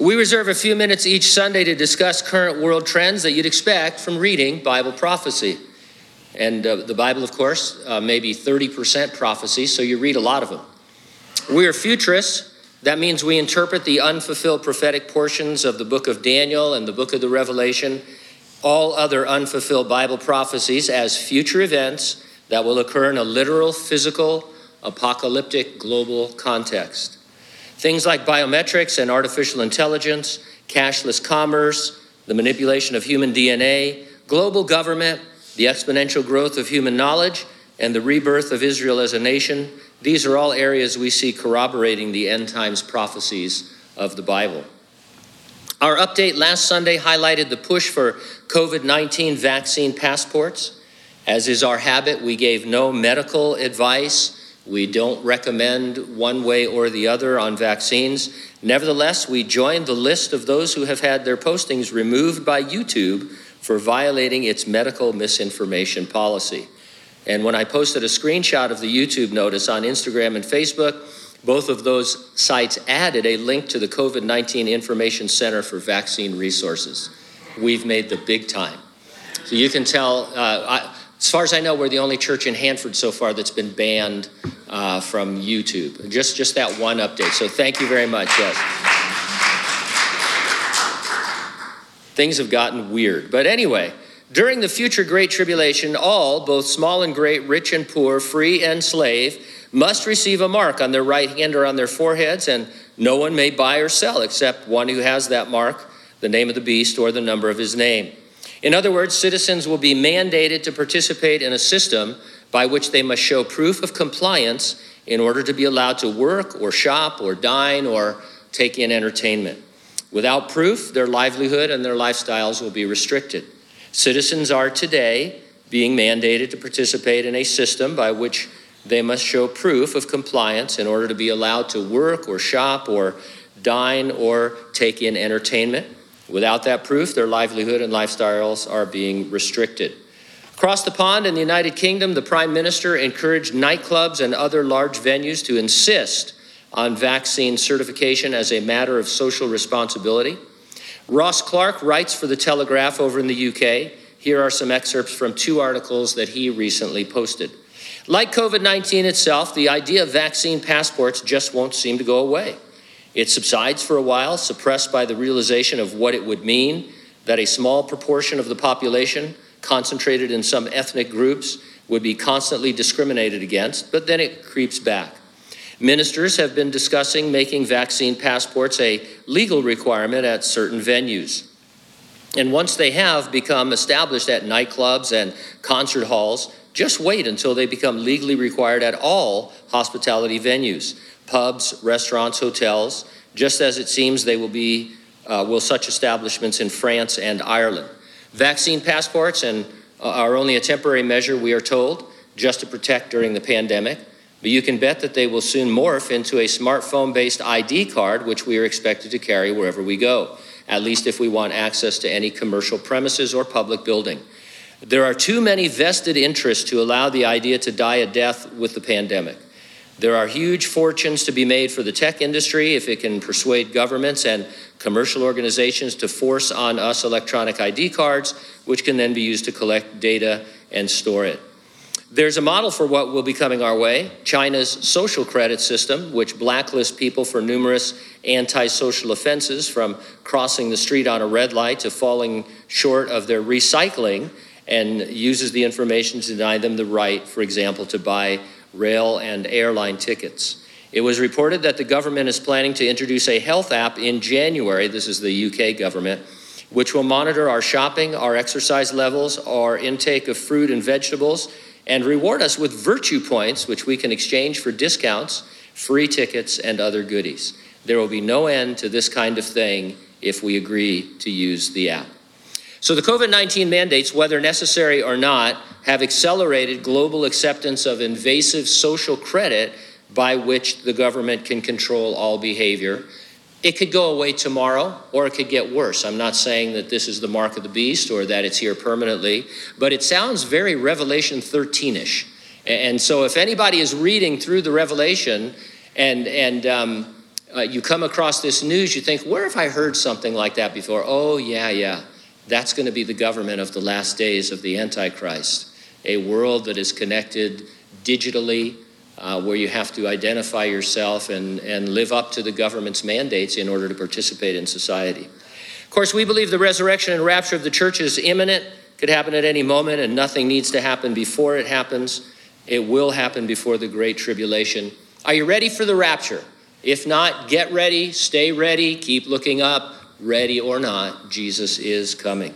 We reserve a few minutes each Sunday to discuss current world trends that you'd expect from reading Bible prophecy. And uh, the Bible, of course, uh, may be 30% prophecy, so you read a lot of them. We are futurists. That means we interpret the unfulfilled prophetic portions of the book of Daniel and the book of the Revelation, all other unfulfilled Bible prophecies, as future events that will occur in a literal, physical, apocalyptic global context. Things like biometrics and artificial intelligence, cashless commerce, the manipulation of human DNA, global government, the exponential growth of human knowledge, and the rebirth of Israel as a nation, these are all areas we see corroborating the end times prophecies of the Bible. Our update last Sunday highlighted the push for COVID 19 vaccine passports. As is our habit, we gave no medical advice. We don't recommend one way or the other on vaccines. Nevertheless, we joined the list of those who have had their postings removed by YouTube for violating its medical misinformation policy. And when I posted a screenshot of the YouTube notice on Instagram and Facebook, both of those sites added a link to the COVID 19 Information Center for Vaccine Resources. We've made the big time. So you can tell, uh, I, as far as I know, we're the only church in Hanford so far that's been banned uh, from YouTube. Just, just that one update. So thank you very much. Yes. Things have gotten weird. But anyway, during the future great tribulation, all, both small and great, rich and poor, free and slave, must receive a mark on their right hand or on their foreheads, and no one may buy or sell except one who has that mark, the name of the beast, or the number of his name. In other words, citizens will be mandated to participate in a system by which they must show proof of compliance in order to be allowed to work or shop or dine or take in entertainment. Without proof, their livelihood and their lifestyles will be restricted. Citizens are today being mandated to participate in a system by which they must show proof of compliance in order to be allowed to work or shop or dine or take in entertainment. Without that proof, their livelihood and lifestyles are being restricted. Across the pond in the United Kingdom, the Prime Minister encouraged nightclubs and other large venues to insist on vaccine certification as a matter of social responsibility. Ross Clark writes for The Telegraph over in the UK. Here are some excerpts from two articles that he recently posted. Like COVID 19 itself, the idea of vaccine passports just won't seem to go away. It subsides for a while, suppressed by the realization of what it would mean that a small proportion of the population, concentrated in some ethnic groups, would be constantly discriminated against, but then it creeps back. Ministers have been discussing making vaccine passports a legal requirement at certain venues. And once they have become established at nightclubs and concert halls, just wait until they become legally required at all hospitality venues, pubs, restaurants, hotels, just as it seems they will be uh, will such establishments in France and Ireland. Vaccine passports and uh, are only a temporary measure, we are told, just to protect during the pandemic. But you can bet that they will soon morph into a smartphone based ID card, which we are expected to carry wherever we go, at least if we want access to any commercial premises or public building. There are too many vested interests to allow the idea to die a death with the pandemic. There are huge fortunes to be made for the tech industry if it can persuade governments and commercial organizations to force on us electronic ID cards, which can then be used to collect data and store it. There's a model for what will be coming our way China's social credit system, which blacklists people for numerous antisocial offenses, from crossing the street on a red light to falling short of their recycling, and uses the information to deny them the right, for example, to buy rail and airline tickets. It was reported that the government is planning to introduce a health app in January. This is the UK government which will monitor our shopping, our exercise levels, our intake of fruit and vegetables and reward us with virtue points, which we can exchange for discounts, free tickets, and other goodies. There will be no end to this kind of thing if we agree to use the app. So, the COVID 19 mandates, whether necessary or not, have accelerated global acceptance of invasive social credit by which the government can control all behavior it could go away tomorrow or it could get worse. I'm not saying that this is the mark of the beast or that it's here permanently, but it sounds very Revelation 13 ish. And so if anybody is reading through the Revelation and, and um, uh, you come across this news, you think, where have I heard something like that before? Oh, yeah, yeah. That's going to be the government of the last days of the Antichrist. A world that is connected digitally, uh, where you have to identify yourself and, and live up to the government's mandates in order to participate in society. Of course, we believe the resurrection and rapture of the church is imminent, could happen at any moment, and nothing needs to happen before it happens. It will happen before the Great Tribulation. Are you ready for the rapture? If not, get ready, stay ready, keep looking up. Ready or not, Jesus is coming.